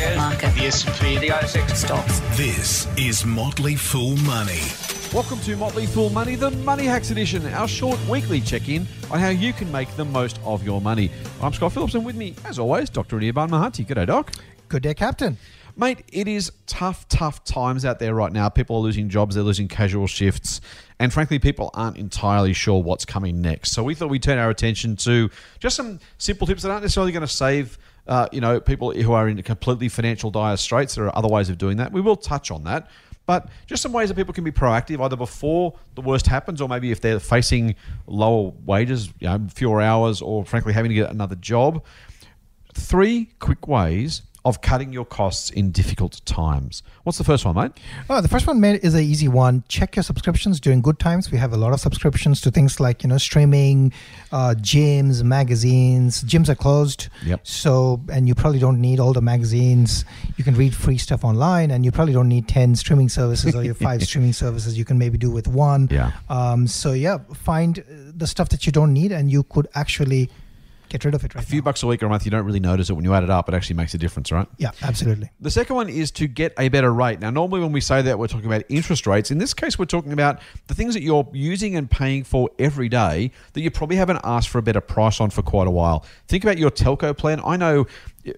Market. The S&P, the ASX. Stocks. This is Motley Fool Money. Welcome to Motley Fool Money, the Money Hacks Edition, our short weekly check in on how you can make the most of your money. I'm Scott Phillips, and with me, as always, Dr. Anirban Mahanti. G'day, Doc. Good day, Captain. Mate, it is tough, tough times out there right now. People are losing jobs, they're losing casual shifts, and frankly, people aren't entirely sure what's coming next. So we thought we'd turn our attention to just some simple tips that aren't necessarily going to save. Uh, you know, people who are in completely financial dire straits. There are other ways of doing that. We will touch on that, but just some ways that people can be proactive, either before the worst happens, or maybe if they're facing lower wages, you know, fewer hours, or frankly having to get another job. Three quick ways of cutting your costs in difficult times. What's the first one, mate? Oh, the first one mate, is an easy one. Check your subscriptions during good times. We have a lot of subscriptions to things like you know streaming, uh, gyms, magazines. Gyms are closed, Yep. So and you probably don't need all the magazines. You can read free stuff online, and you probably don't need ten streaming services or your five streaming services. You can maybe do with one. Yeah. Um, so yeah, find the stuff that you don't need, and you could actually get rid of it right A few now. bucks a week or a month, you don't really notice it. When you add it up, it actually makes a difference, right? Yeah, absolutely. The second one is to get a better rate. Now, normally when we say that, we're talking about interest rates. In this case, we're talking about the things that you're using and paying for every day that you probably haven't asked for a better price on for quite a while. Think about your telco plan. I know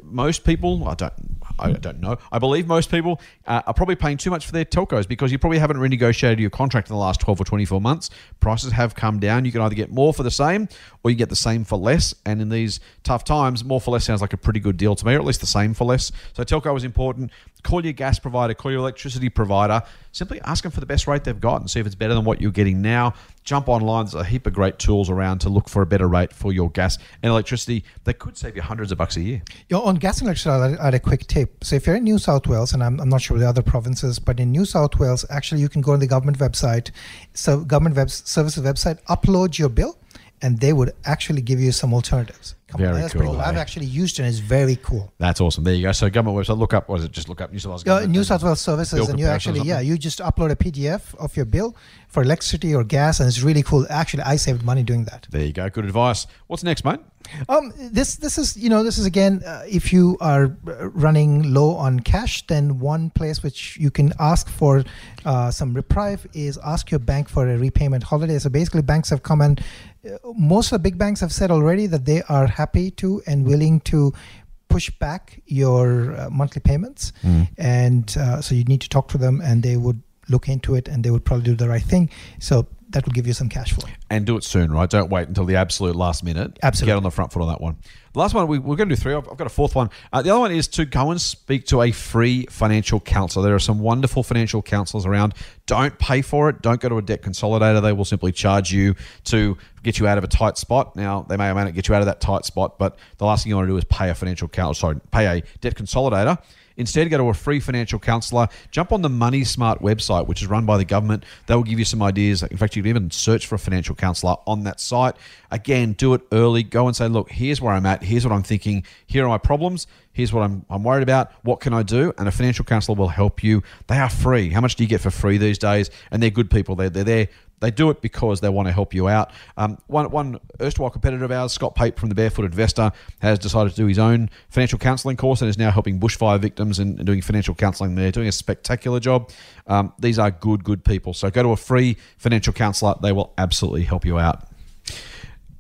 most people, I don't, I don't know. I believe most people uh, are probably paying too much for their telcos because you probably haven't renegotiated your contract in the last 12 or 24 months. Prices have come down. You can either get more for the same or you get the same for less. And in these tough times, more for less sounds like a pretty good deal to me, or at least the same for less. So telco is important. Call your gas provider, call your electricity provider. Simply ask them for the best rate they've got and see if it's better than what you're getting now. Jump online. There's a heap of great tools around to look for a better rate for your gas and electricity. They could save you hundreds of bucks a year. You on gas and electricity, I'll add a quick tip. So if you're in New South Wales, and I'm, I'm not sure the other provinces, but in New South Wales, actually you can go on the government website, so government web services website, upload your bill, and they would actually give you some alternatives. Come Very that's pretty cool, I've eh? actually used it, and it's very cool. That's awesome. There you go. So government website. Look up. What is it? Just look up New South Wales. Uh, New South Wales services, and you actually, yeah, you just upload a PDF of your bill for electricity or gas, and it's really cool. Actually, I saved money doing that. There you go. Good advice. What's next, mate? Um, this this is you know this is again uh, if you are uh, running low on cash, then one place which you can ask for uh, some reprieve is ask your bank for a repayment holiday. So basically, banks have come and uh, most of the big banks have said already that they are happy to and willing to push back your uh, monthly payments, and uh, so you need to talk to them, and they would look into it, and they would probably do the right thing. So that will give you some cash flow. And do it soon, right? Don't wait until the absolute last minute. Absolutely. Get on the front foot on that one. The last one, we, we're going to do three. I've, I've got a fourth one. Uh, the other one is to go and speak to a free financial counselor. There are some wonderful financial counselors around. Don't pay for it. Don't go to a debt consolidator. They will simply charge you to get you out of a tight spot. Now, they may or may not get you out of that tight spot, but the last thing you want to do is pay a financial counselor, sorry, pay a debt consolidator. Instead, go to a free financial counselor. Jump on the Money Smart website, which is run by the government. They will give you some ideas. In fact, you can even search for a financial counselor on that site. Again, do it early. Go and say, look, here's where I'm at. Here's what I'm thinking. Here are my problems. Here's what I'm, I'm worried about. What can I do? And a financial counselor will help you. They are free. How much do you get for free these days? And they're good people. They're, they're there. They do it because they want to help you out. Um, one, one erstwhile competitor of ours, Scott Pape from the Barefoot Investor, has decided to do his own financial counselling course and is now helping bushfire victims and, and doing financial counselling there, doing a spectacular job. Um, these are good, good people. So go to a free financial counsellor. They will absolutely help you out.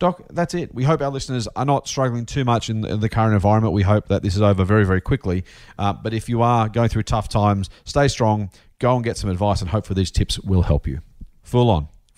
Doc, that's it. We hope our listeners are not struggling too much in, the current environment. We hope that this is over very, very quickly. Uh, but if you are going through tough times, stay strong, go and get some advice, and hopefully these tips will help you. Full on.